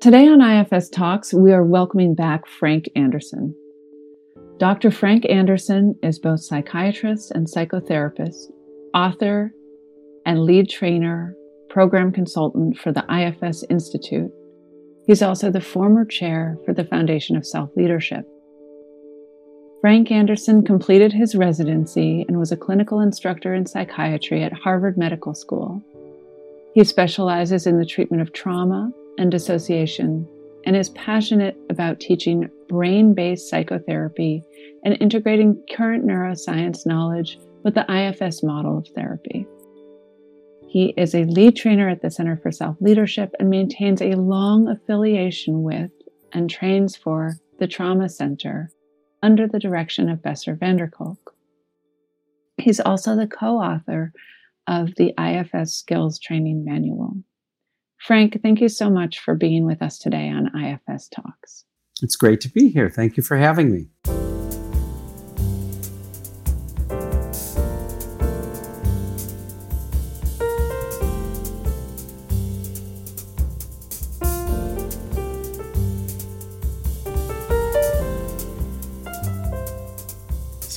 Today on IFS Talks, we are welcoming back Frank Anderson. Dr. Frank Anderson is both psychiatrist and psychotherapist, author, and lead trainer, program consultant for the IFS Institute. He's also the former chair for the Foundation of Self Leadership. Frank Anderson completed his residency and was a clinical instructor in psychiatry at Harvard Medical School. He specializes in the treatment of trauma and dissociation and is passionate about teaching brain based psychotherapy and integrating current neuroscience knowledge with the IFS model of therapy. He is a lead trainer at the Center for Self Leadership and maintains a long affiliation with and trains for the Trauma Center under the direction of Bessel van der Kolk. He's also the co author of the IFS Skills Training Manual. Frank, thank you so much for being with us today on IFS Talks. It's great to be here. Thank you for having me.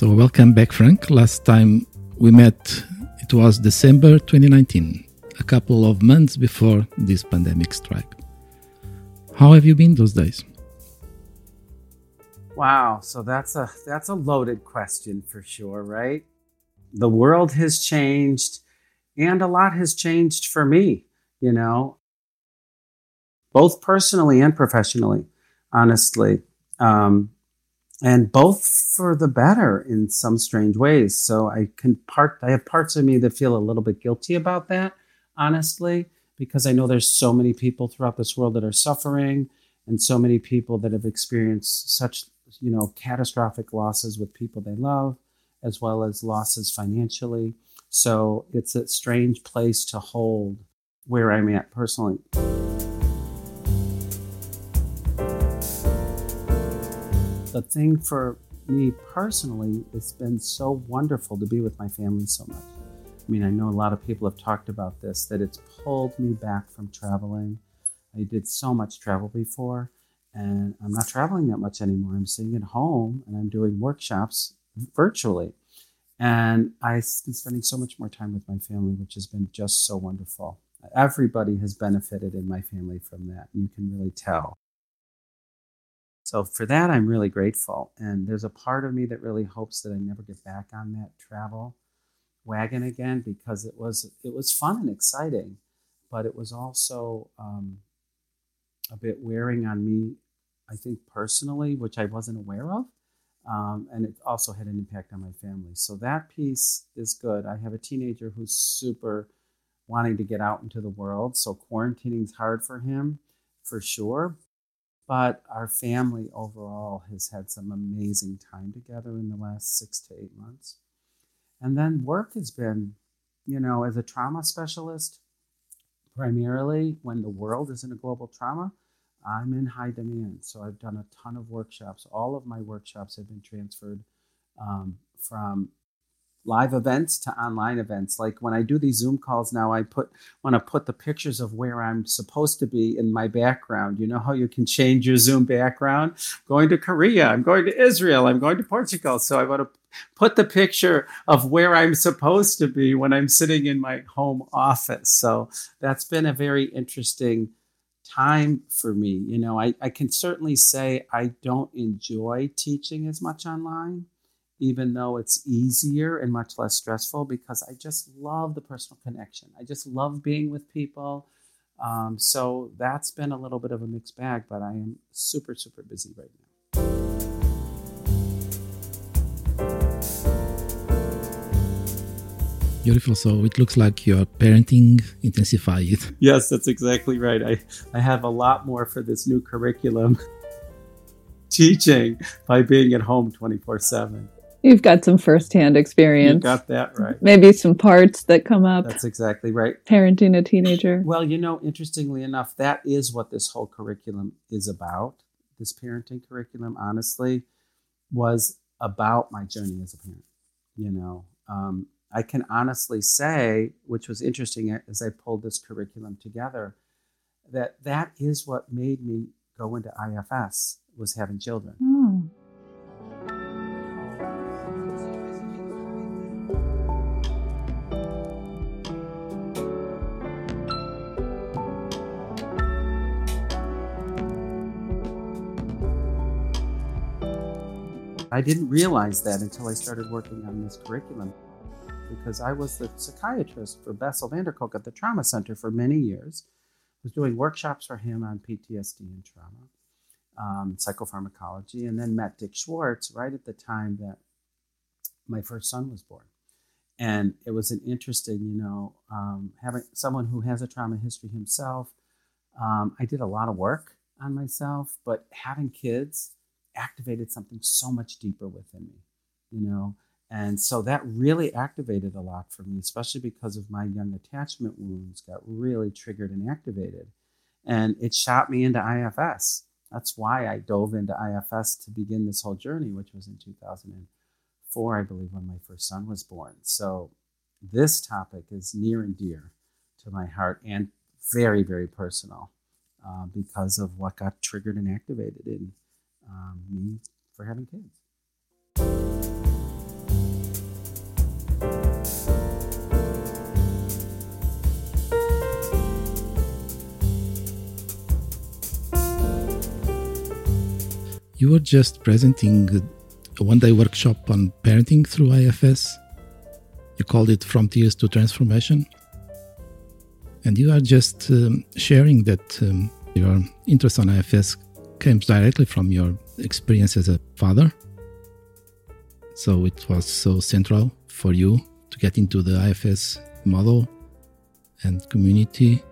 So, welcome back, Frank. Last time we met, it was December 2019, a couple of months before this pandemic strike. How have you been those days? Wow, so that's a that's a loaded question for sure, right? The world has changed and a lot has changed for me, you know, both personally and professionally, honestly. Um, and both for the better in some strange ways. So I can part I have parts of me that feel a little bit guilty about that, honestly, because I know there's so many people throughout this world that are suffering and so many people that have experienced such, you know, catastrophic losses with people they love as well as losses financially. So it's a strange place to hold where I'm at personally. the thing for me personally, it's been so wonderful to be with my family so much. I mean, I know a lot of people have talked about this, that it's pulled me back from traveling. I did so much travel before, and I'm not traveling that much anymore. I'm sitting at home and I'm doing workshops virtually. And I've been spending so much more time with my family, which has been just so wonderful. Everybody has benefited in my family from that. You can really tell. So for that, I'm really grateful. And there's a part of me that really hopes that I never get back on that travel wagon again because it was it was fun and exciting, but it was also um, a bit wearing on me. I think personally, which I wasn't aware of. Um, and it also had an impact on my family. So that piece is good. I have a teenager who's super wanting to get out into the world. So quarantining is hard for him for sure. But our family overall has had some amazing time together in the last six to eight months. And then work has been, you know, as a trauma specialist, primarily when the world is in a global trauma, I'm in high demand. So I've done a ton of workshops. All of my workshops have been transferred um, from live events to online events. Like when I do these Zoom calls now, I put want to put the pictures of where I'm supposed to be in my background. You know how you can change your Zoom background? going to Korea, I'm going to Israel, I'm going to Portugal. So I want to put the picture of where I'm supposed to be when I'm sitting in my home office. So that's been a very interesting time for me. You know, I, I can certainly say I don't enjoy teaching as much online even though it's easier and much less stressful because I just love the personal connection. I just love being with people. Um, so that's been a little bit of a mixed bag, but I am super, super busy right now. Beautiful. So it looks like your parenting intensified. Yes, that's exactly right. I, I have a lot more for this new curriculum teaching by being at home 24 7. You've got some firsthand experience. You got that right. Maybe some parts that come up. That's exactly right. Parenting a teenager. Well, you know, interestingly enough, that is what this whole curriculum is about. This parenting curriculum, honestly, was about my journey as a parent. You know, um, I can honestly say, which was interesting as I pulled this curriculum together, that that is what made me go into IFS was having children. Oh. I didn't realize that until I started working on this curriculum because I was the psychiatrist for Bessel van der Kolk at the Trauma Center for many years. I was doing workshops for him on PTSD and trauma, um, psychopharmacology, and then met Dick Schwartz right at the time that my first son was born. And it was an interesting, you know, um, having someone who has a trauma history himself. Um, I did a lot of work on myself, but having kids activated something so much deeper within me, you know. And so that really activated a lot for me, especially because of my young attachment wounds got really triggered and activated. And it shot me into IFS. That's why I dove into IFS to begin this whole journey, which was in 2004, I believe, when my first son was born. So this topic is near and dear to my heart and very, very personal uh, because of what got triggered and activated in um, me for having kids. You were just presenting a one day workshop on parenting through IFS. You called it From Tears to Transformation. And you are just um, sharing that um, your interest on IFS came directly from your experience as a father. So it was so central for you to get into the IFS model and community.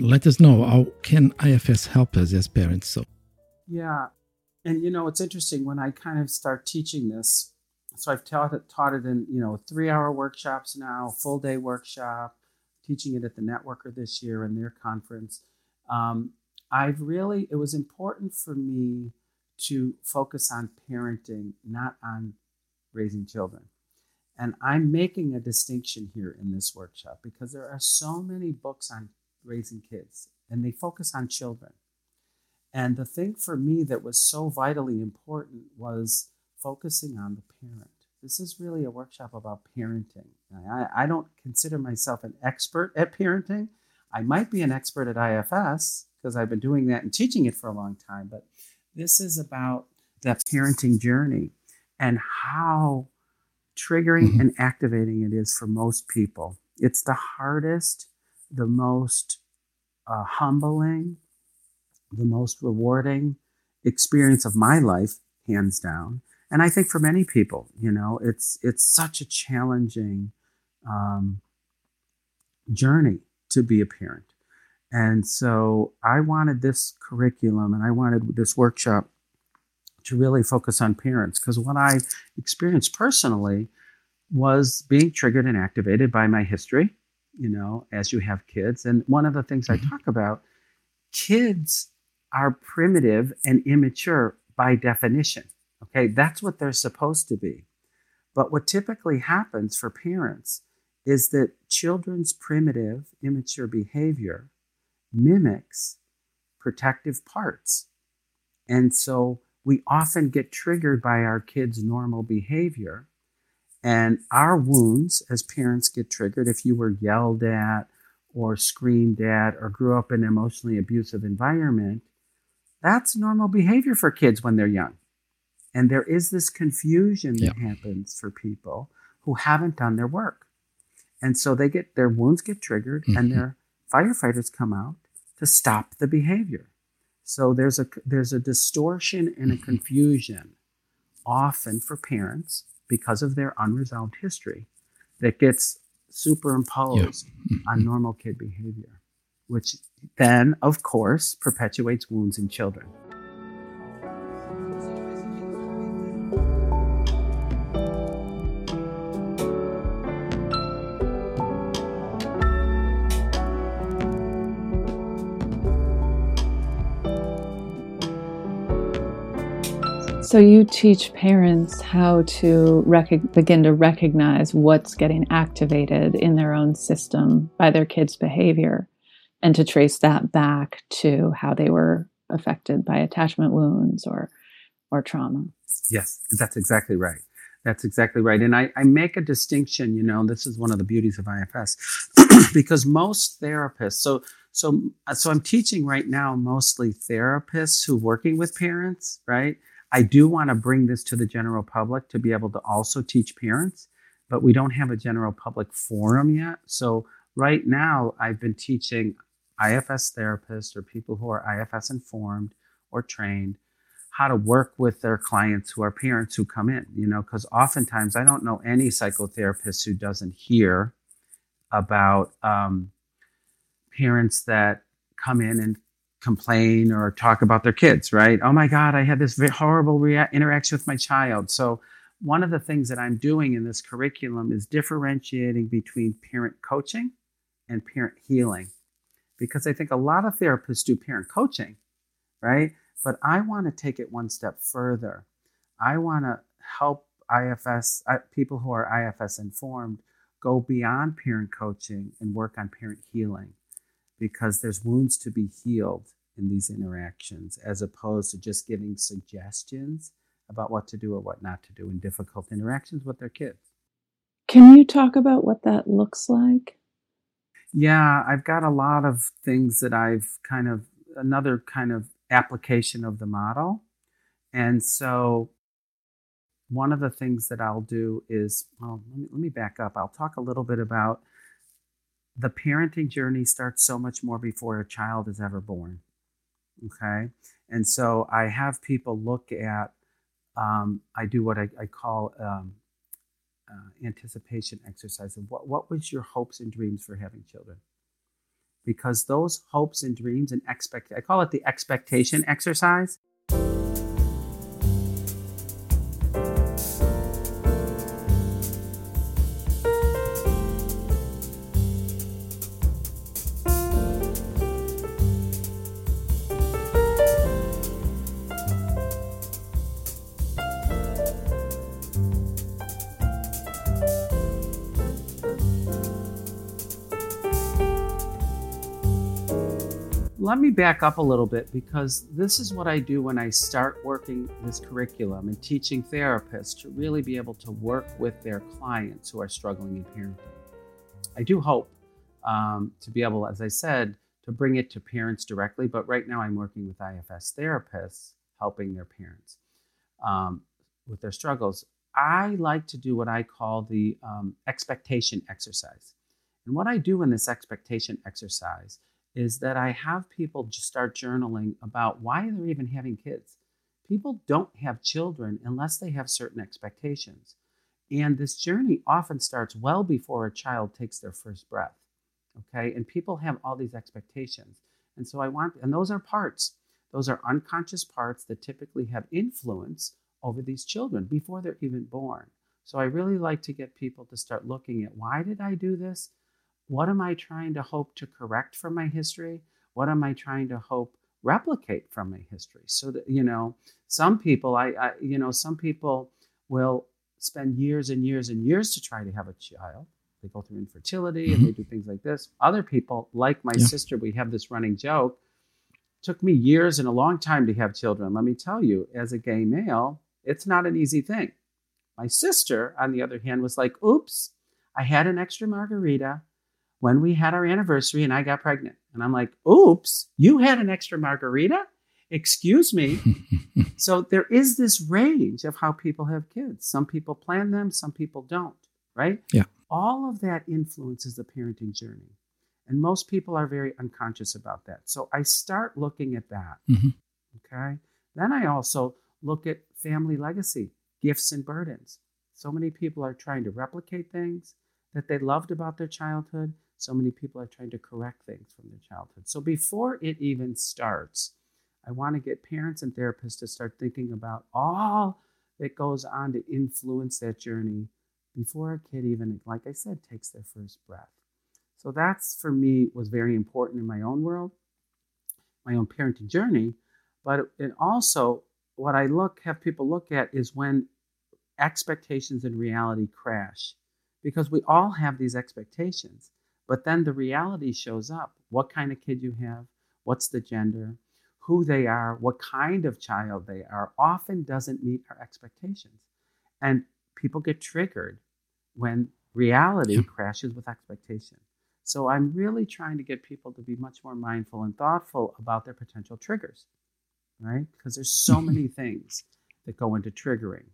Let us know how can IFS help us as parents? So yeah, and you know it's interesting when I kind of start teaching this. So I've taught it, taught it in you know three hour workshops now, full day workshop, teaching it at the Networker this year in their conference. Um, I've really, it was important for me to focus on parenting, not on raising children. And I'm making a distinction here in this workshop because there are so many books on raising kids and they focus on children. And the thing for me that was so vitally important was focusing on the parent. This is really a workshop about parenting. I, I don't consider myself an expert at parenting. I might be an expert at IFS, because I've been doing that and teaching it for a long time. But this is about the parenting journey and how triggering mm-hmm. and activating it is for most people. It's the hardest, the most uh, humbling, the most rewarding experience of my life, hands down. And I think for many people, you know, it's it's such a challenging um, journey to be a parent. And so I wanted this curriculum and I wanted this workshop to really focus on parents because what I experienced personally was being triggered and activated by my history, you know, as you have kids. And one of the things I mm-hmm. talk about, kids are primitive and immature by definition. Okay, that's what they're supposed to be. But what typically happens for parents is that children's primitive, immature behavior mimics protective parts. And so we often get triggered by our kids' normal behavior. And our wounds as parents get triggered if you were yelled at or screamed at or grew up in an emotionally abusive environment. That's normal behavior for kids when they're young. And there is this confusion that yeah. happens for people who haven't done their work. And so they get their wounds get triggered mm-hmm. and their firefighters come out to stop the behavior. So there's a there's a distortion and a confusion often for parents because of their unresolved history that gets superimposed mm-hmm. on normal kid behavior, which then, of course, perpetuates wounds in children. So you teach parents how to rec- begin to recognize what's getting activated in their own system by their kids' behavior. and to trace that back to how they were affected by attachment wounds or or trauma. Yes, that's exactly right. That's exactly right. And I, I make a distinction, you know, this is one of the beauties of IFS, because most therapists, so so so I'm teaching right now mostly therapists who working with parents, right? I do want to bring this to the general public to be able to also teach parents, but we don't have a general public forum yet. So right now I've been teaching IFS therapists or people who are IFS informed or trained how to work with their clients who are parents who come in, you know, because oftentimes I don't know any psychotherapist who doesn't hear about um, parents that come in and complain or talk about their kids, right? Oh my God, I had this horrible rea- interaction with my child. So, one of the things that I'm doing in this curriculum is differentiating between parent coaching and parent healing. Because I think a lot of therapists do parent coaching, right? But I want to take it one step further. I want to help IFS people who are IFS informed go beyond parent coaching and work on parent healing because there's wounds to be healed in these interactions as opposed to just giving suggestions about what to do or what not to do in difficult interactions with their kids. Can you talk about what that looks like? Yeah, I've got a lot of things that I've kind of another kind of application of the model. And so one of the things that I'll do is, well, let me, let me back up. I'll talk a little bit about the parenting journey starts so much more before a child is ever born. Okay. And so I have people look at, um, I do what I, I call um, uh, anticipation exercise. of what, what was your hopes and dreams for having children? because those hopes and dreams and expect I call it the expectation exercise. Let me back up a little bit because this is what I do when I start working this curriculum and teaching therapists to really be able to work with their clients who are struggling in parenting. I do hope um, to be able, as I said, to bring it to parents directly, but right now I'm working with IFS therapists helping their parents um, with their struggles. I like to do what I call the um, expectation exercise. And what I do in this expectation exercise is that I have people just start journaling about why they're even having kids. People don't have children unless they have certain expectations. And this journey often starts well before a child takes their first breath. Okay. And people have all these expectations. And so I want, and those are parts, those are unconscious parts that typically have influence over these children before they're even born. So I really like to get people to start looking at why did I do this? What am I trying to hope to correct from my history? What am I trying to hope replicate from my history? So that, you know, some people, I, I you know, some people will spend years and years and years to try to have a child. They go through infertility mm-hmm. and they do things like this. Other people, like my yeah. sister, we have this running joke. Took me years and a long time to have children. Let me tell you, as a gay male, it's not an easy thing. My sister, on the other hand, was like, oops, I had an extra margarita when we had our anniversary and I got pregnant. And I'm like, oops, you had an extra margarita? Excuse me. so there is this range of how people have kids. Some people plan them, some people don't, right? Yeah. All of that influences the parenting journey. And most people are very unconscious about that. So I start looking at that. Mm-hmm. Okay. Then I also look at family legacy, gifts and burdens. So many people are trying to replicate things that they loved about their childhood so many people are trying to correct things from their childhood. So before it even starts, I want to get parents and therapists to start thinking about all that goes on to influence that journey before a kid even, like I said, takes their first breath. So that's for me was very important in my own world, my own parenting journey. But it also what I look have people look at is when expectations and reality crash, because we all have these expectations But then the reality shows up. What kind of kid you have, what's the gender, who they are, what kind of child they are, often doesn't meet our expectations. And people get triggered when reality crashes with expectation. So I'm really trying to get people to be much more mindful and thoughtful about their potential triggers, right? Because there's so mm-hmm. many things that go into triggering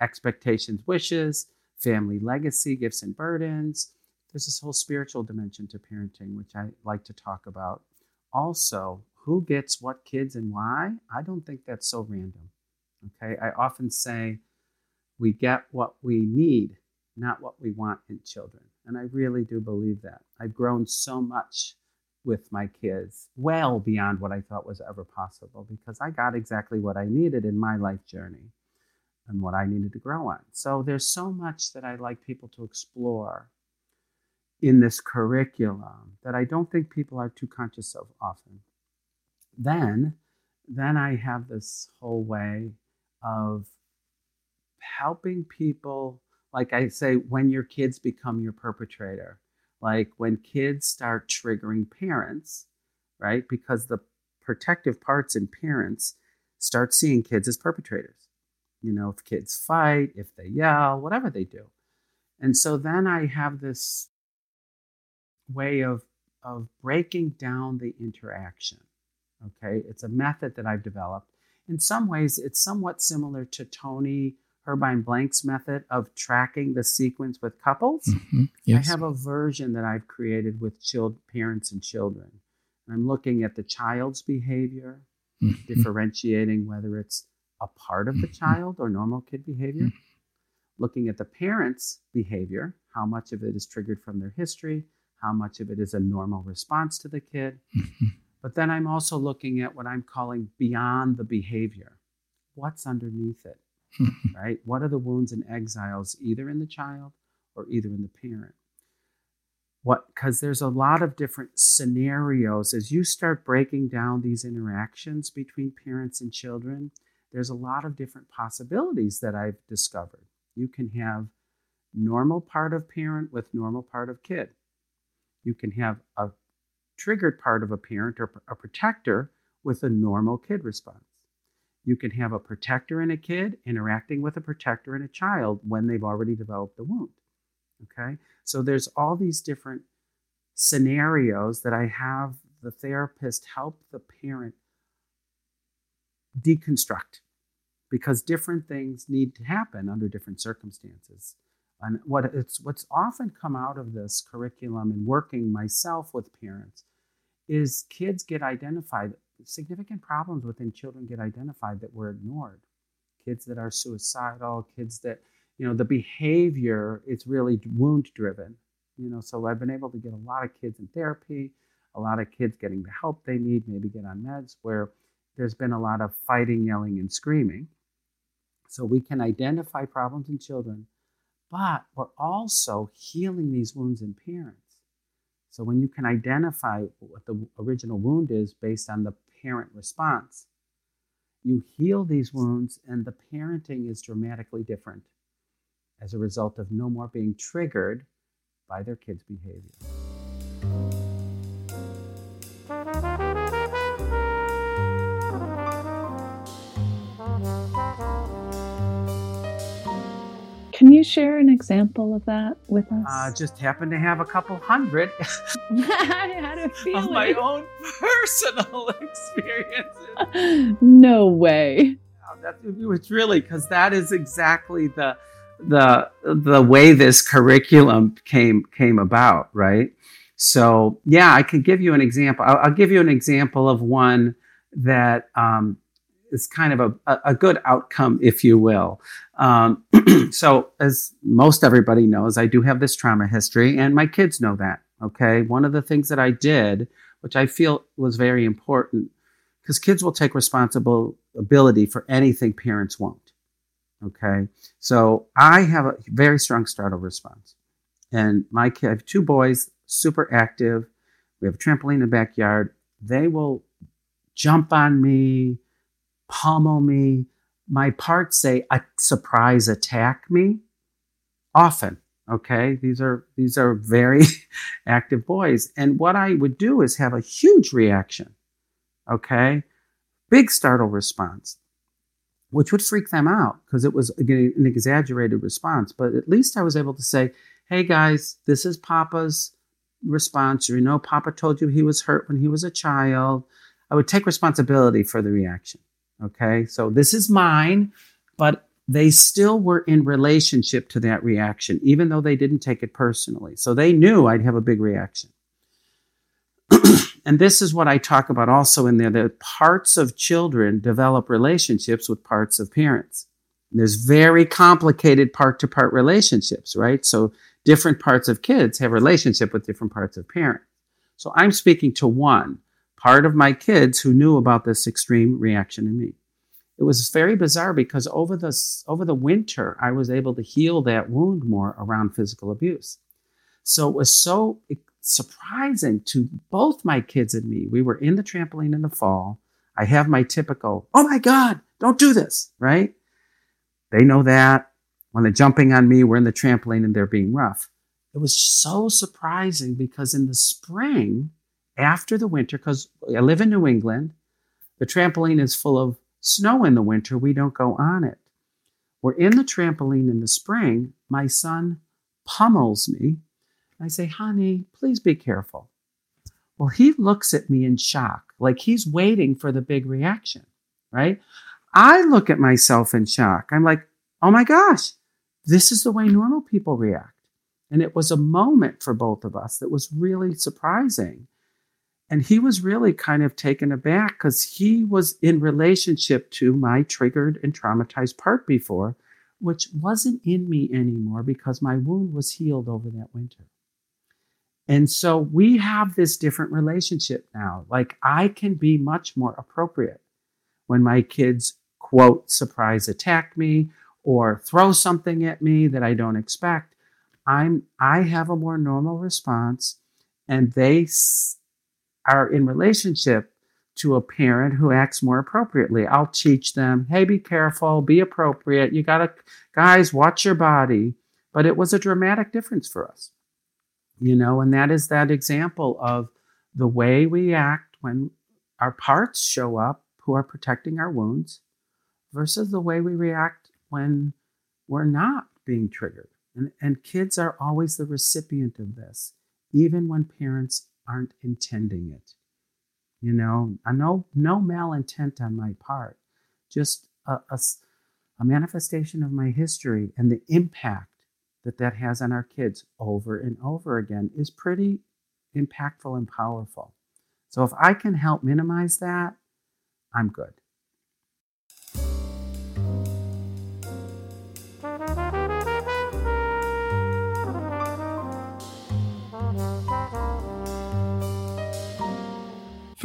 expectations, wishes, family legacy, gifts and burdens. There's this whole spiritual dimension to parenting, which I like to talk about. Also, who gets what kids and why? I don't think that's so random. Okay. I often say we get what we need, not what we want in children. And I really do believe that. I've grown so much with my kids, well beyond what I thought was ever possible, because I got exactly what I needed in my life journey and what I needed to grow on. So there's so much that I'd like people to explore in this curriculum that I don't think people are too conscious of often. Then, then I have this whole way of helping people, like I say, when your kids become your perpetrator, like when kids start triggering parents, right? Because the protective parts in parents start seeing kids as perpetrators. You know, if kids fight, if they yell, whatever they do. And so then I have this way of, of breaking down the interaction. Okay, it's a method that I've developed. In some ways, it's somewhat similar to Toni Herbine Blank's method of tracking the sequence with couples. Mm-hmm. Yes. I have a version that I've created with child, parents and children. I'm looking at the child's behavior, mm-hmm. differentiating whether it's a part of the mm-hmm. child or normal kid behavior, mm-hmm. looking at the parent's behavior, how much of it is triggered from their history, how much of it is a normal response to the kid. Mm-hmm. But then I'm also looking at what I'm calling beyond the behavior. What's underneath it? right? What are the wounds and exiles either in the child or either in the parent? What because there's a lot of different scenarios as you start breaking down these interactions between parents and children, there's a lot of different possibilities that I've discovered. You can have normal part of parent with normal part of kid. You can have a triggered part of a parent or a protector with a normal kid response. You can have a protector in a kid interacting with a protector in a child when they've already developed the wound. Okay? So there's all these different scenarios that I have the therapist help the parent deconstruct because different things need to happen under different circumstances. And what it's what's often come out of this curriculum and working myself with parents is kids get identified significant problems within children get identified that were ignored. Kids that are suicidal, kids that, you know, the behavior is really wound driven. You know, so I've been able to get a lot of kids in therapy, a lot of kids getting the help they need, maybe get on meds where there's been a lot of fighting, yelling, and screaming. So we can identify problems in children, but we're also healing these wounds in parents. So when you can identify what the original wound is based on the parent response, you heal these wounds, and the parenting is dramatically different as a result of no more being triggered by their kids' behavior. You share an example of that with us? Uh, just happen to have a couple hundred. I had a feeling. Of my own personal experiences. No way. It's really because that is exactly the the the way this curriculum came came about, right? So yeah, I can give you an example. I'll, I'll give you an example of one that um, is kind of a, a good outcome, if you will. Um, so, as most everybody knows, I do have this trauma history, and my kids know that. Okay. One of the things that I did, which I feel was very important, because kids will take responsibility for anything parents won't. Okay. So, I have a very strong startle response. And my kid, I have two boys, super active. We have a trampoline in the backyard. They will jump on me, pummel me. My parts say a surprise attack me often. Okay, these are these are very active boys, and what I would do is have a huge reaction. Okay, big startle response, which would freak them out because it was again an exaggerated response. But at least I was able to say, "Hey guys, this is Papa's response. You know, Papa told you he was hurt when he was a child." I would take responsibility for the reaction. Okay, so this is mine, but they still were in relationship to that reaction, even though they didn't take it personally. So they knew I'd have a big reaction. and this is what I talk about also in there that parts of children develop relationships with parts of parents. There's very complicated part to part relationships, right? So different parts of kids have relationship with different parts of parents. So I'm speaking to one part of my kids who knew about this extreme reaction in me it was very bizarre because over the over the winter I was able to heal that wound more around physical abuse. So it was so surprising to both my kids and me. We were in the trampoline in the fall. I have my typical, "Oh my god, don't do this," right? They know that. When they're jumping on me, we're in the trampoline and they're being rough. It was so surprising because in the spring, after the winter, because I live in New England, the trampoline is full of snow in the winter, we don't go on it. We're in the trampoline in the spring. My son pummels me. I say, honey, please be careful. Well, he looks at me in shock, like he's waiting for the big reaction, right? I look at myself in shock. I'm like, oh my gosh, this is the way normal people react. And it was a moment for both of us that was really surprising. And he was really kind of taken aback because he was in relationship to my triggered and traumatized part before, which wasn't in me anymore because my wound was healed over that winter. And so we have this different relationship now. Like I can be much more appropriate when my kids, quote, surprise attack me or throw something at me that I don't expect. I'm I have a more normal response and they are in relationship to a parent who acts more appropriately. I'll teach them, hey, be careful, be appropriate. You got to, guys, watch your body. But it was a dramatic difference for us, you know, and that is that example of the way we act when our parts show up who are protecting our wounds versus the way we react when we're not being triggered. And, and kids are always the recipient of this, even when parents aren't intending it. You know, I know no malintent on my part, just a, a, a manifestation of my history and the impact that that has on our kids over and over again is pretty impactful and powerful. So if I can help minimize that, I'm good.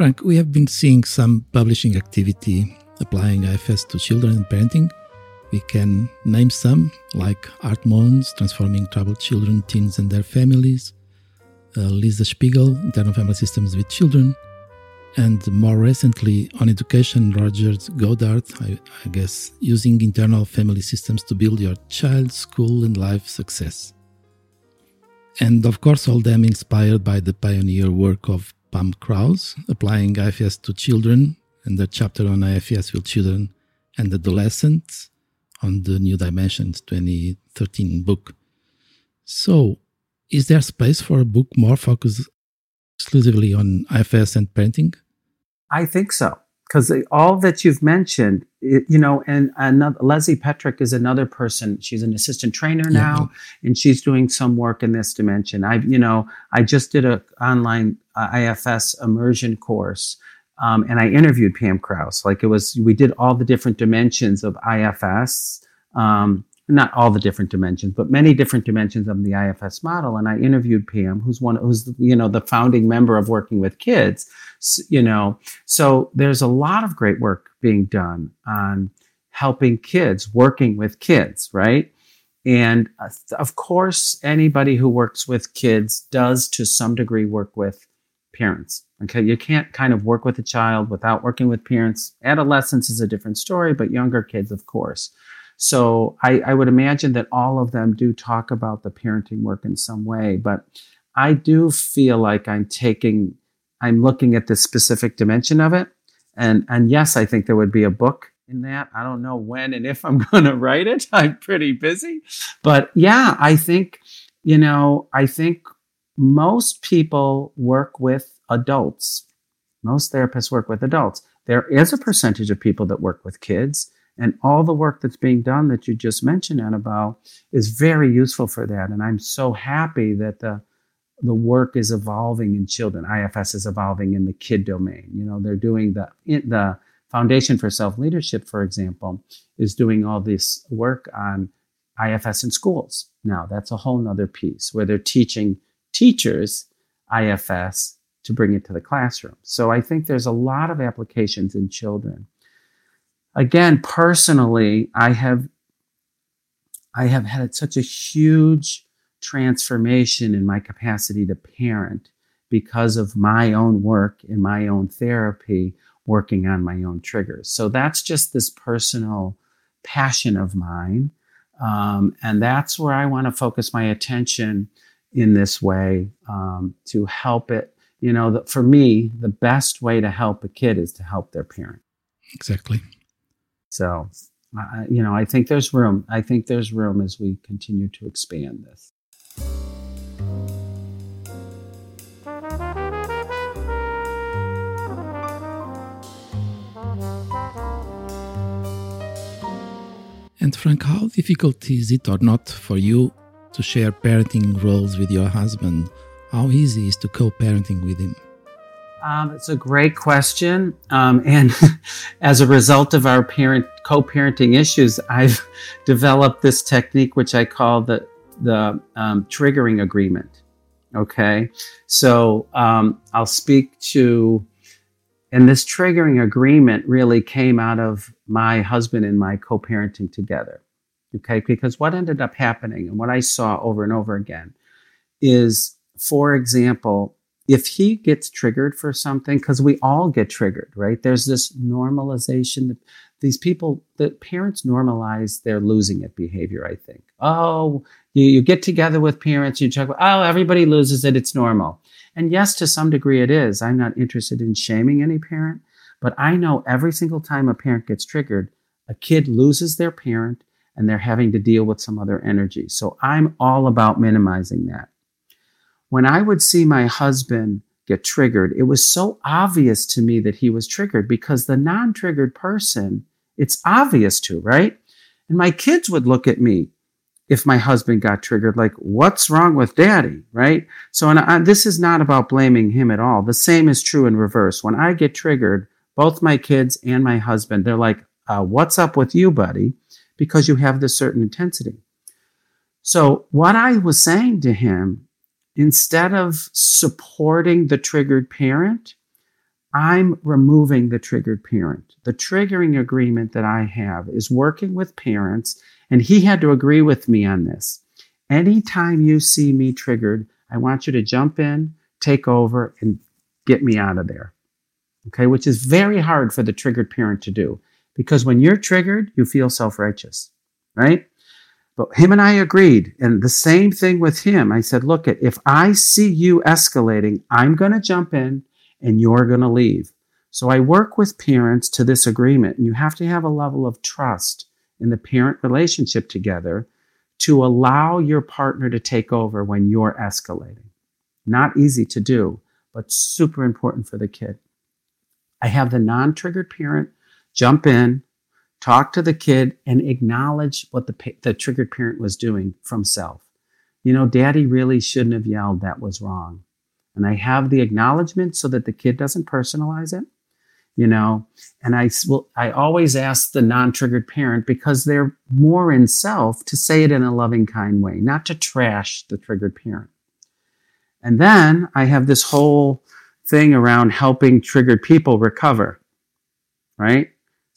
Frank, we have been seeing some publishing activity applying IFS to children and parenting. We can name some, like Art Mones, Transforming Troubled Children, Teens and Their Families, uh, Lisa Spiegel, Internal Family Systems with Children, and more recently on education, Roger Goddard, I, I guess, using internal family systems to build your child's school and life success. And of course, all them inspired by the pioneer work of Pam Krause, applying IFS to children, and the chapter on IFS with children and adolescents on the New Dimensions 2013 book. So, is there space for a book more focused exclusively on IFS and parenting? I think so because all that you've mentioned, it, you know, and another, Leslie Petruk is another person. She's an assistant trainer now, yeah. and she's doing some work in this dimension. I, you know, I just did a online IFS immersion course, um, and I interviewed Pam Krause. Like it was, we did all the different dimensions of IFS. Um, not all the different dimensions, but many different dimensions of the IFS model. And I interviewed Pam, who's one, who's you know the founding member of Working with Kids, you know so there's a lot of great work being done on helping kids working with kids right and uh, of course anybody who works with kids does to some degree work with parents okay you can't kind of work with a child without working with parents adolescence is a different story but younger kids of course So I, I would imagine that all of them do talk about the parenting work in some way, but I do feel like I'm taking, I'm looking at the specific dimension of it. And, and yes, I think there would be a book in that. I don't know when and if I'm going to write it. I'm pretty busy. But yeah, I think, you know, I think most people work with adults. Most therapists work with adults. There is a percentage of people that work with kids. And all the work that's being done that you just mentioned, Aníbal, is very useful for that. And I'm so happy that the the work is evolving in children. IFS is evolving in the kid domain. You know, they're doing the the Foundation for Self Leadership, for example, is doing all this work on IFS in schools. Now, that's a whole nother piece where they're teaching teachers IFS to bring it to the classroom. So I think there's a lot of applications in children. Again, personally, I have I have had such a huge transformation in my capacity to parent because of my own work and my own therapy working on my own triggers. So that's just this personal passion of mine. Um, and that's where I want to focus my attention in this way um, to help it. You know, the, for me, the best way to help a kid is to help their parent. Exactly. So, uh, you know, I think there's room. I think there's room as we continue to expand this. And Frank, how difficult is it or not for you to share parenting roles with your husband? How easy is to co-parenting with him? Um, it's a great question, um, and as a result of our parent co-parenting issues, I've developed this technique which I call the the um, triggering agreement. Okay, so um, I'll speak to and this triggering agreement really came out of my husband and my co parenting together. Okay. Because what ended up happening and what I saw over and over again is, for example, if he gets triggered for something, because we all get triggered, right? There's this normalization that these people, the parents normalize their losing it behavior, I think. Oh, you, you get together with parents, you talk about, oh, everybody loses it, it's normal. And yes, to some degree it is. I'm not interested in shaming any parent, but I know every single time a parent gets triggered, a kid loses their parent and they're having to deal with some other energy. So I'm all about minimizing that. When I would see my husband get triggered, it was so obvious to me that he was triggered because the non triggered person, it's obvious to, right? And my kids would look at me if my husband got triggered, like, what's wrong with daddy? Right? So, and I, this is not about blaming him at all. The same is true in reverse. When I get triggered, both my kids and my husband, they're like, uh, what's up with you, buddy? Because you have this certain intensity. So, what I was saying to him, instead of supporting the triggered parent, I'm removing the triggered parent. The triggering agreement that I have is working with parents and he had to agree with me on this. Anytime you see me triggered, I want you to jump in, take over, and get me out of there. Okay, which is very hard for the triggered parent to do because when you're triggered, you feel self righteous, right? But him and I agreed. And the same thing with him. I said, look, if I see you escalating, I'm going to jump in and you're going to leave. So I work with parents to this agreement. And you have to have a level of trust in the parent relationship together to allow your partner to take over when you're escalating. Not easy to do, but super important for the kid. I have the non triggered parent jump in, talk to the kid, and acknowledge what the, the triggered parent was doing from self. You know, daddy really shouldn't have yelled, that was wrong. And I have the acknowledgement so that the kid doesn't personalize it you know and i will i always ask the non-triggered parent because they're more in self to say it in a loving kind way not to trash the triggered parent and then i have this whole thing around helping triggered people recover right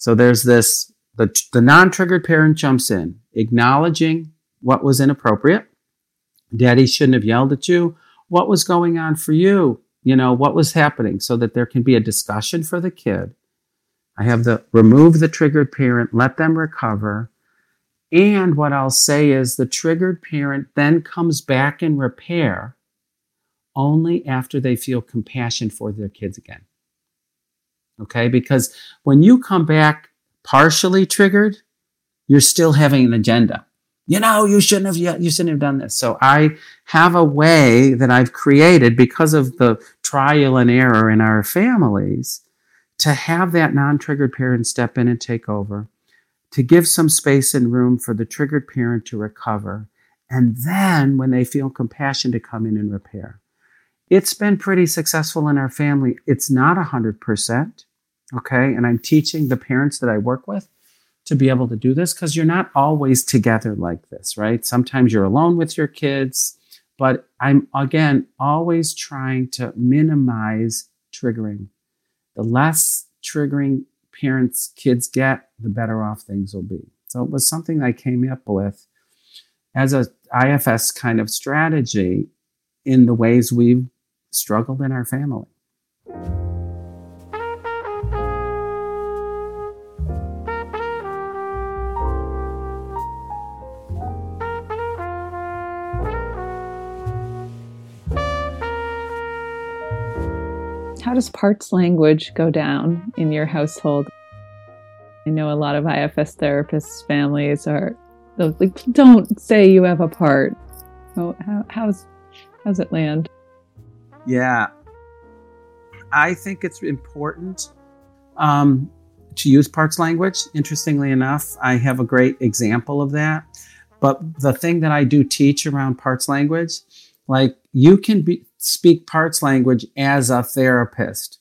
so there's this the, the non-triggered parent jumps in acknowledging what was inappropriate daddy shouldn't have yelled at you what was going on for you you know, what was happening so that there can be a discussion for the kid. I have the remove the triggered parent, let them recover. And what I'll say is the triggered parent then comes back in repair only after they feel compassion for their kids again. Okay? Because when you come back partially triggered, you're still having an agenda. You know, you shouldn't have you shouldn't have done this. So I have a way that I've created because of the trial and error in our families to have that non-triggered parent step in and take over, to give some space and room for the triggered parent to recover, and then when they feel compassion to come in and repair. It's been pretty successful in our family. It's not 100%, okay? And I'm teaching the parents that I work with to be able to do this because you're not always together like this, right? Sometimes you're alone with your kids, but I'm again always trying to minimize triggering. The less triggering parents kids get, the better off things will be. So it was something I came up with as a IFS kind of strategy in the ways we've struggled in our family. How does parts language go down in your household? I know a lot of IFS therapists' families are like, don't say you have a part. How, how's how's it land? Yeah, I think it's important um, to use parts language. Interestingly enough, I have a great example of that. But the thing that I do teach around parts language, like you can be speak parts language as a therapist.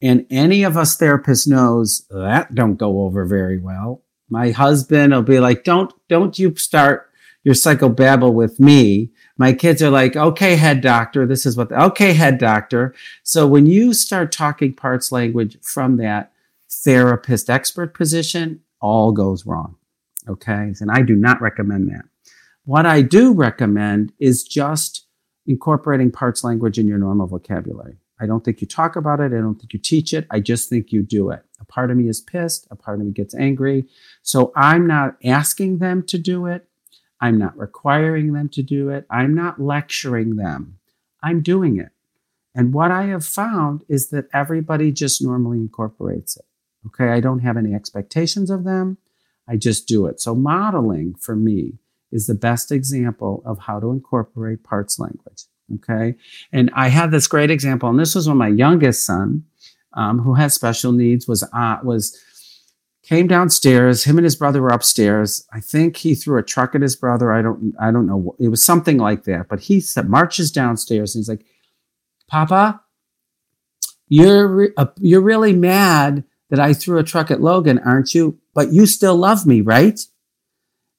And any of us therapists knows that don't go over very well. My husband will be like, don't, don't you start your psychobabble with me. My kids are like, okay, head doctor. This is what, the, okay, head doctor. So when you start talking parts language from that therapist expert position, all goes wrong. Okay. And I do not recommend that. What I do recommend is just incorporating parts language in your normal vocabulary. I don't think you talk about it. I don't think you teach it. I just think you do it. A part of me is pissed. A part of me gets angry. So I'm not asking them to do it. I'm not requiring them to do it. I'm not lecturing them. I'm doing it. And what I have found is that everybody just normally incorporates it. Okay. I don't have any expectations of them. I just do it. So modeling for me is the best example of how to incorporate parts language. Okay. And I had this great example, and this was when my youngest son, um, who has special needs, was, uh, was, came downstairs. Him and his brother were upstairs. I think he threw a truck at his brother. I don't, I don't know. It was something like that. But he marches downstairs and he's like, Papa, you're, re- uh, you're really mad that I threw a truck at Logan, aren't you? But you still love me, right?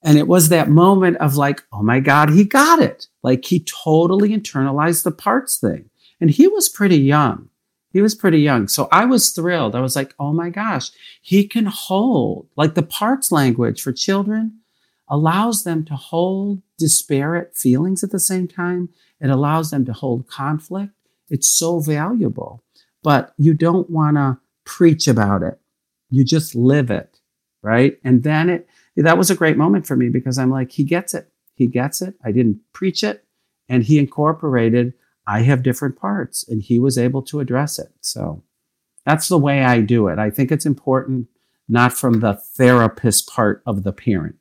And it was that moment of like, oh my God, he got it. Like he totally internalized the parts thing. And he was pretty young. He was pretty young. So I was thrilled. I was like, oh my gosh, he can hold like the parts language for children allows them to hold disparate feelings at the same time. It allows them to hold conflict. It's so valuable, but you don't want to preach about it. You just live it. Right. And then it, that was a great moment for me because I'm like, he gets it. He gets it. I didn't preach it. And he incorporated, I have different parts, and he was able to address it. So that's the way I do it. I think it's important, not from the therapist part of the parent.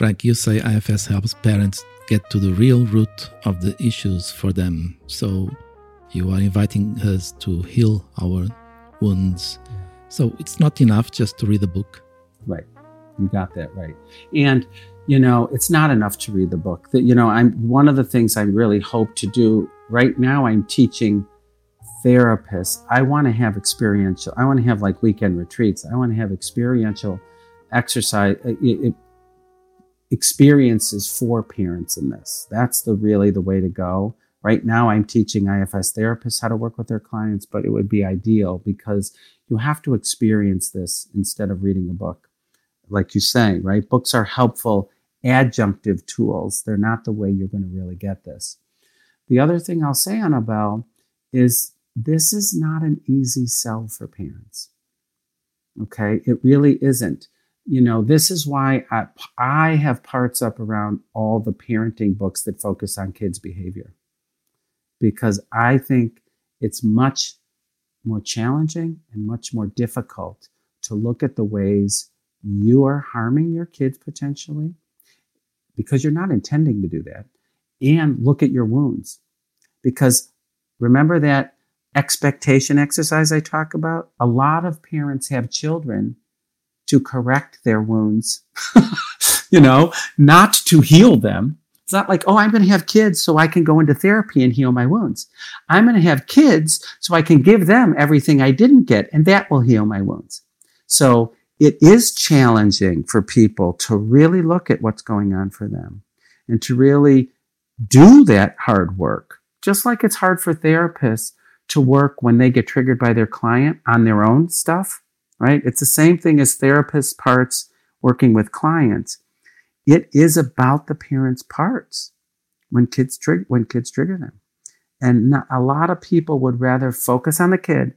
Frank, you say IFS helps parents get to the real root of the issues for them. So you are inviting us to heal our wounds. So it's not enough just to read the book. Right. You got that right. And you know, it's not enough to read the book. That you know, I'm one of the things I really hope to do right now I'm teaching therapists. I want to have experiential. I want to have like weekend retreats. I want to have experiential exercise uh, it, experiences for parents in this. That's the really the way to go. Right now, I'm teaching IFS therapists how to work with their clients, but it would be ideal because you have to experience this instead of reading a book. like you say, right? Books are helpful adjunctive tools. They're not the way you're going to really get this. The other thing I'll say, Aníbal, is this is not an easy sell for parents. Okay, it really isn't. You know, this is why I, I have parts up around all the parenting books that focus on kids' behavior because I think it's much more challenging and much more difficult to look at the ways you are harming your kids potentially because you're not intending to do that and look at your wounds because remember that expectation exercise I talk about? A lot of parents have children to correct their wounds, you know, not to heal them. It's not like, oh, I'm going to have kids so I can go into therapy and heal my wounds. I'm going to have kids so I can give them everything I didn't get, and that will heal my wounds. So it is challenging for people to really look at what's going on for them and to really do that hard work. Just like it's hard for therapists to work when they get triggered by their client on their own stuff, right? It's the same thing as therapist parts working with clients. It is about the parents' parts when kids trigger when kids trigger them. And not, a lot of people would rather focus on the kid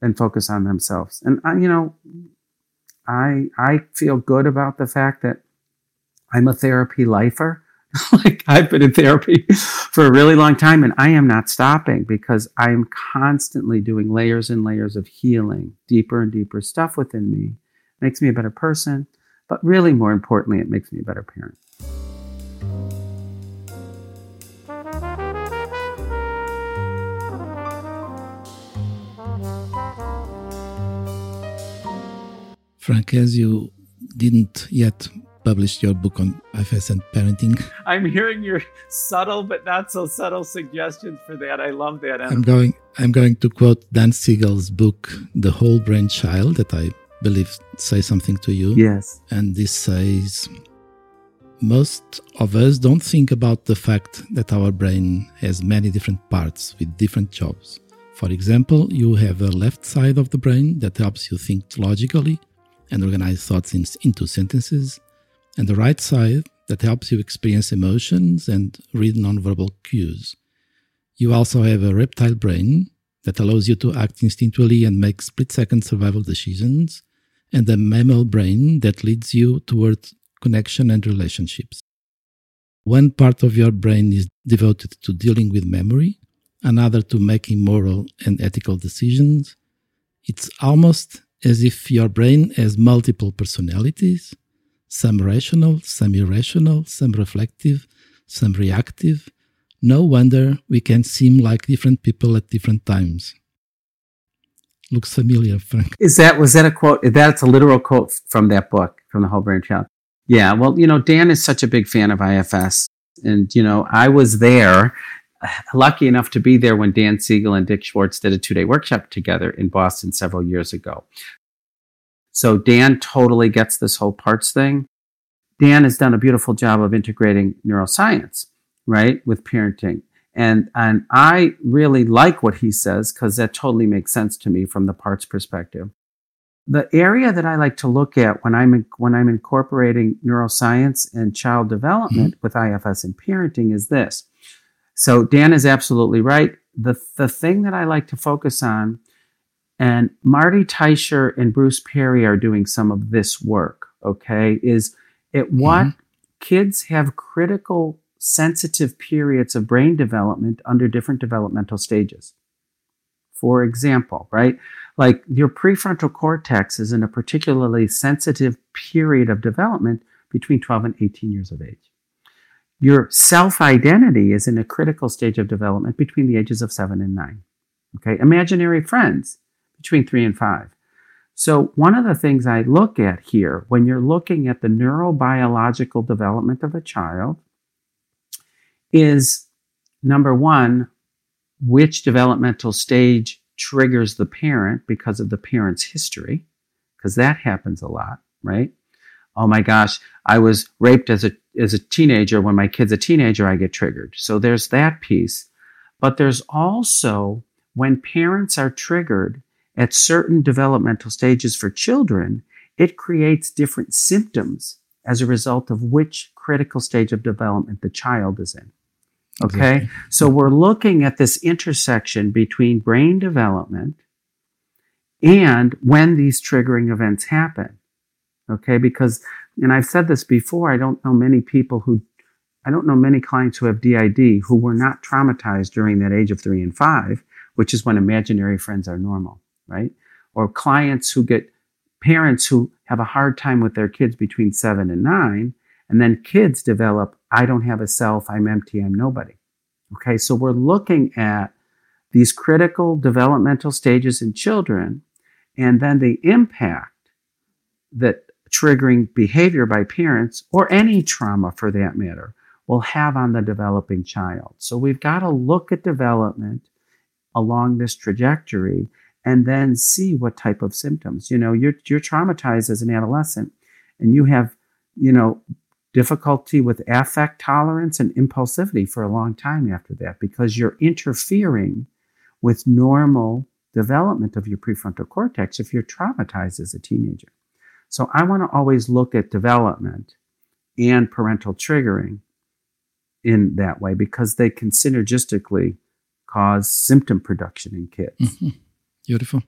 than focus on themselves. And I, you know, I I feel good about the fact that I'm a therapy lifer. like I've been in therapy for a really long time and I am not stopping because I am constantly doing layers and layers of healing, deeper and deeper stuff within me. It makes me a better person, but really more importantly, it makes me a better parent. Frank, as you didn't yet published your book on IFS and parenting. I'm hearing your subtle but not so subtle suggestions for that. I love that. I'm going. I'm going to quote Dan Siegel's book, "The Whole Brain Child," that I believe say something to you. Yes. And this says, most of us don't think about the fact that our brain has many different parts with different jobs. For example, you have a left side of the brain that helps you think logically and organize thoughts in, into sentences, and the right side that helps you experience emotions and read nonverbal cues. You also have a reptile brain that allows you to act instinctually and make split second survival decisions, and a mammal brain that leads you toward connection and relationships. One part of your brain is devoted to dealing with memory, another to making moral and ethical decisions. It's almost as if your brain has multiple personalities some rational, some irrational, some reflective, some reactive. No wonder we can seem like different people at different times. Looks familiar, Frank. Is that was that a quote? That's a literal quote from that book, from the Whole Brain Child. Yeah, well, you know, Dan is such a big fan of IFS, and you know, I was there, lucky enough to be there when Dan Siegel and Dick Schwartz did a two-day workshop together in Boston several years ago. So Dan totally gets this whole parts thing. Dan has done a beautiful job of integrating neuroscience, right, with parenting. And, and I really like what he says because that totally makes sense to me from the parts perspective. The area that I like to look at when I'm, in, when I'm incorporating neuroscience and child development mm-hmm. with IFS and parenting is this. So Dan is absolutely right. The, the thing that I like to focus on and Marty Teicher and Bruce Perry are doing some of this work, okay, is at what mm-hmm. kids have critical sensitive periods of brain development under different developmental stages. For example, right? Like your prefrontal cortex is in a particularly sensitive period of development between 12 and 18 years of age. Your self identity is in a critical stage of development between the ages of seven and nine. Okay. Imaginary friends between three and five. So, one of the things I look at here when you're looking at the neurobiological development of a child is number one, which developmental stage triggers the parent because of the parent's history, because that happens a lot, right? Oh my gosh, I was raped as a as a teenager. When my kid's a teenager, I get triggered. So there's that piece. But there's also when parents are triggered, at certain developmental stages for children, it creates different symptoms as a result of which critical stage of development the child is in. Okay. Exactly. So we're looking at this intersection between brain development and when these triggering events happen. Okay. Because, and I've said this before, I don't know many people who, I don't know many clients who have DID who were not traumatized during that age of three and five, which is when imaginary friends are normal, right? Or clients who get parents who have a hard time with their kids between seven and nine, and then kids develop, I don't have a self, I'm empty, I'm nobody. Okay, so we're looking at these critical developmental stages in children and then the impact that triggering behavior by parents or any trauma for that matter will have on the developing child. So we've got to look at development along this trajectory and then see what type of symptoms. You know, you're you're traumatized as an adolescent and you have, you know, difficulty with affect tolerance and impulsivity for a long time after that because you're interfering with normal development of your prefrontal cortex if you're traumatized as a teenager. So I want to always look at development and parental triggering in that way because they can synergistically cause symptom production in kids. Mm-hmm. Beautiful.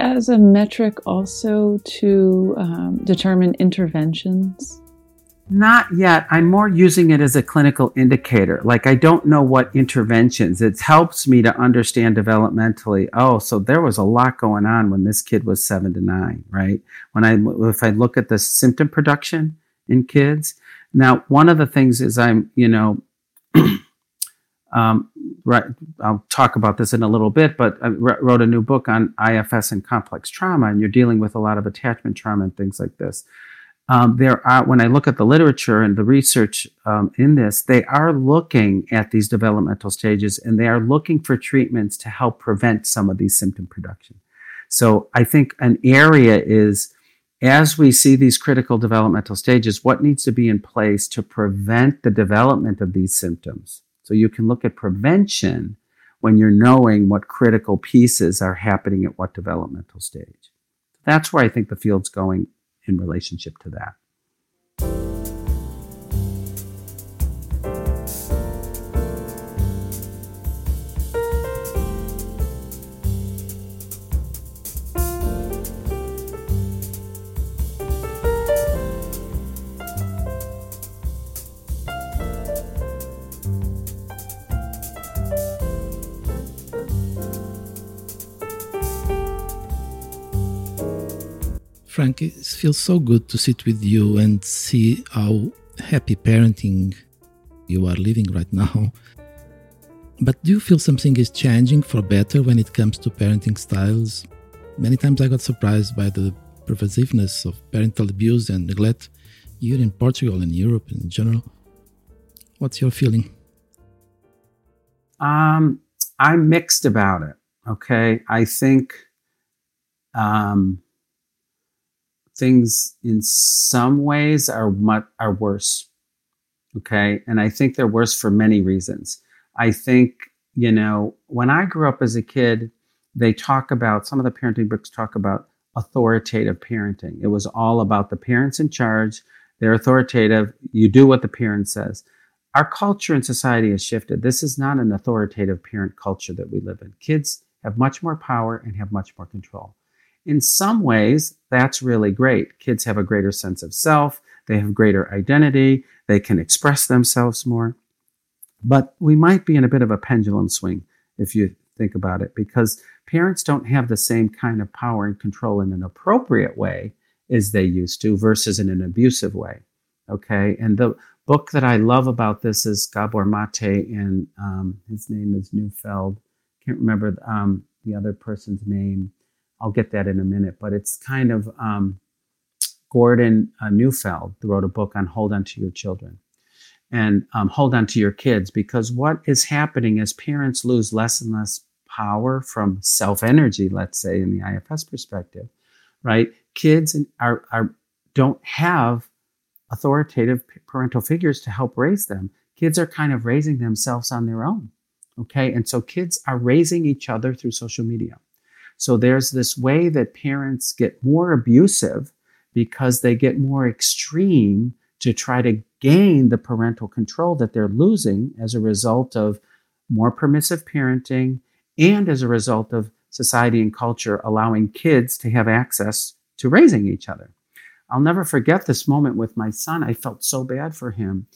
As a metric also to um, determine interventions? Not yet. I'm more using it as a clinical indicator. Like I don't know what interventions. It helps me to understand developmentally. Oh, so there was a lot going on when this kid was seven to nine, right? When I if I look at the symptom production in kids. Now, one of the things is I'm, you know, um, right, I'll talk about this in a little bit, but I wrote a new book on IFS and complex trauma, and you're dealing with a lot of attachment trauma and things like this. Um, there are, when I look at the literature and the research um, in this, they are looking at these developmental stages and they are looking for treatments to help prevent some of these symptom production. So I think an area is as we see these critical developmental stages, what needs to be in place to prevent the development of these symptoms? So you can look at prevention when you're knowing what critical pieces are happening at what developmental stage. That's where I think the field's going in relationship to that. Frank, it feels so good to sit with you and see how happy parenting you are living right now. But do you feel something is changing for better when it comes to parenting styles? Many times I got surprised by the pervasiveness of parental abuse and neglect here in Portugal and Europe in general. What's your feeling? Um, I'm mixed about it. Okay. I think um, things in some ways are much, are worse. Okay. And I think they're worse for many reasons. I think, you know, when I grew up as a kid, they talk about some of the parenting books talk about authoritative parenting. It was all about the parents in charge. They're authoritative. You do what the parent says. Our culture and society has shifted. This is not an authoritative parent culture that we live in. Kids have much more power and have much more control in some ways, that's really great. Kids have a greater sense of self, they have greater identity, they can express themselves more. But we might be in a bit of a pendulum swing if you think about it, because parents don't have the same kind of power and control in an appropriate way as they used to versus in an abusive way. Okay. And the book that I love about this is Gabor Mate, and um, his name is Neufeld. Can't remember um, the other person's name. I'll get that in a minute, but it's kind of um, Gordon uh, Neufeld wrote a book on hold on to your children and um, hold on to your kids because what is happening is parents lose less and less power from self energy, let's say in the IFS perspective, right? Kids are, are don't have authoritative parental figures to help raise them. Kids are kind of raising themselves on their own. Okay. And so kids are raising each other through social media. So there's this way that parents get more abusive because they get more extreme to try to gain the parental control that they're losing as a result of more permissive parenting and as a result of society and culture allowing kids to have access to raising each other. I'll never forget this moment with my son. I felt so bad for him.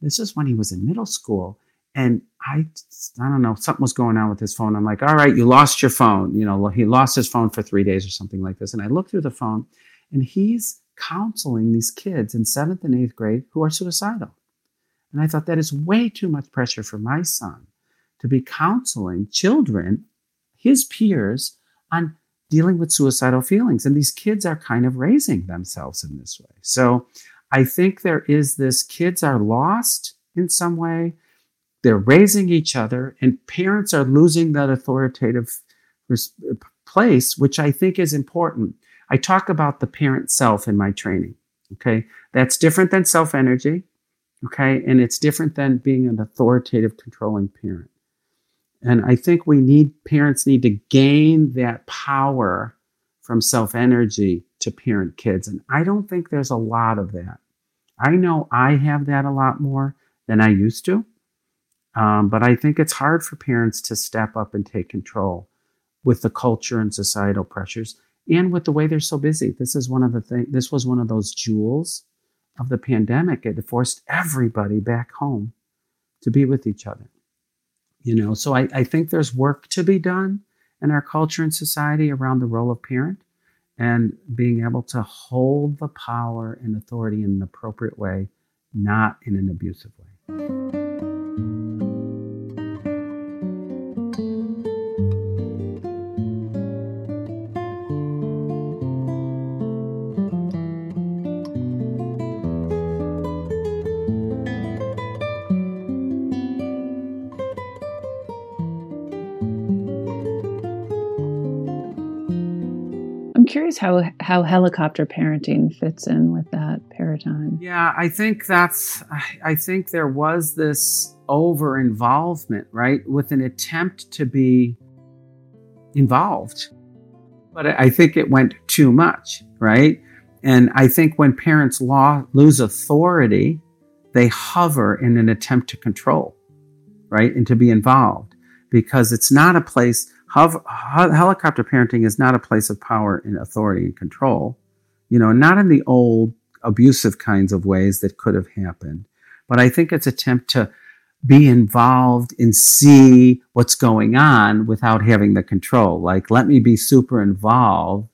This is when he was in middle school. And I, I don't know, something was going on with his phone. I'm like, all right, you lost your phone. You know, he lost his phone for three days or something like this. And I look through the phone and he's counseling these kids in seventh and eighth grade who are suicidal. And I thought that is way too much pressure for my son to be counseling children, his peers, on dealing with suicidal feelings. And these kids are kind of raising themselves in this way. So I think there is this kids are lost in some way. They're raising each other, and parents are losing that authoritative place, which I think is important. I talk about the parent self in my training. Okay. That's different than self energy. Okay. And it's different than being an authoritative, controlling parent. And I think we need, parents need to gain that power from self energy to parent kids. And I don't think there's a lot of that. I know I have that a lot more than I used to. Um, but I think it's hard for parents to step up and take control with the culture and societal pressures and with the way they're so busy. This is one of the things, this was one of those jewels of the pandemic. It forced everybody back home to be with each other. You know, so I, I think there's work to be done in our culture and society around the role of parent and being able to hold the power and authority in an appropriate way, not in an abusive way. How how helicopter parenting fits in with that paradigm. Yeah, I think that's I think there was this over involvement, right, with an attempt to be involved. But I think it went too much, right? And I think when parents law, lose authority, they hover in an attempt to control, right? And to be involved because it's not a place helicopter parenting is not a place of power and authority and control. You know, not in the old abusive kinds of ways that could have happened, but I think it's attempt to be involved and see what's going on without having the control. Like, let me be super involved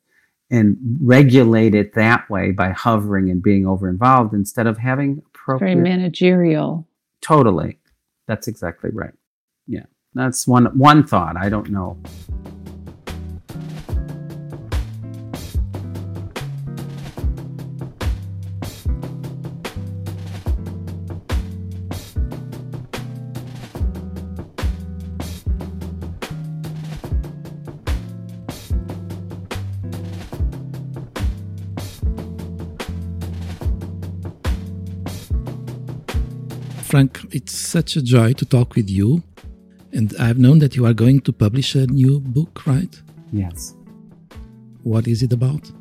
and regulate it that way by hovering and being over involved instead of having appropriate. Very managerial. Totally. That's exactly right. Yeah. That's one one thought. I don't know. Frank, it's such a joy to talk with you. And I've known that you are going to publish a new book, right? Yes. What is it about?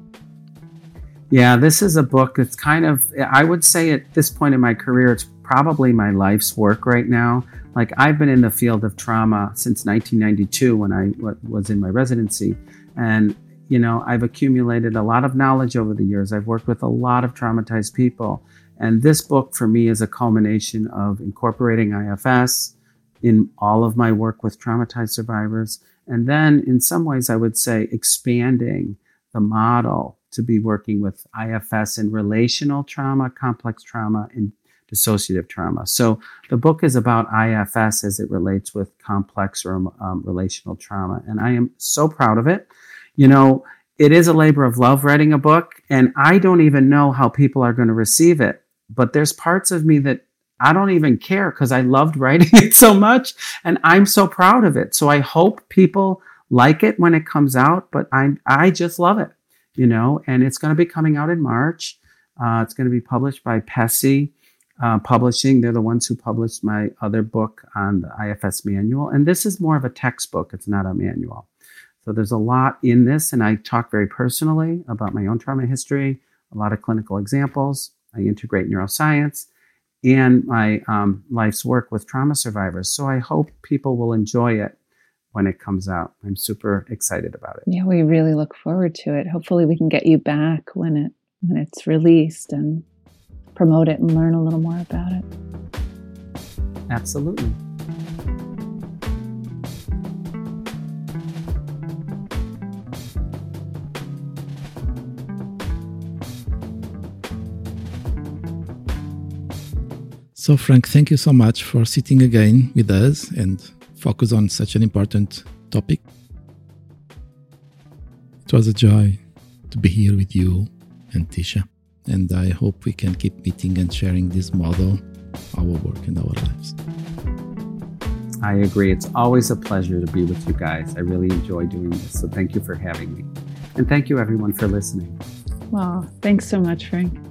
Yeah, this is a book that's kind of, I would say at this point in my career, it's probably my life's work right now. Like, I've been in the field of trauma since 1992 when I was in my residency. And, you know, I've accumulated a lot of knowledge over the years. I've worked with a lot of traumatized people. And this book for me is a culmination of incorporating IFS, in all of my work with traumatized survivors. And then, in some ways, I would say expanding the model to be working with IFS in relational trauma, complex trauma, and dissociative trauma. So the book is about IFS as it relates with complex or um, relational trauma. And I am so proud of it. You know, it is a labor of love writing a book, and I don't even know how people are going to receive it. But there's parts of me that I don't even care because I loved writing it so much, and I'm so proud of it. So I hope people like it when it comes out, but I I just love it, you know. And it's going to be coming out in March. Uh, it's going to be published by PESI uh, Publishing. They're the ones who published my other book on the IFS manual, and this is more of a textbook. It's not a manual. So there's a lot in this, and I talk very personally about my own trauma history, a lot of clinical examples. I integrate neuroscience and my um, life's work with trauma survivors. So I hope people will enjoy it when it comes out. I'm super excited about it. Yeah, we really look forward to it. Hopefully, we can get you back when it when it's released and promote it and learn a little more about it. Absolutely. So, Frank, thank you so much for sitting again with us and focus on such an important topic. It was a joy to be here with you and Tisha, and I hope we can keep meeting and sharing this model, our work, and our lives. I agree. It's always a pleasure to be with you guys. I really enjoy doing this. So, thank you for having me. And thank you, everyone, for listening. Well, thanks so much, Frank.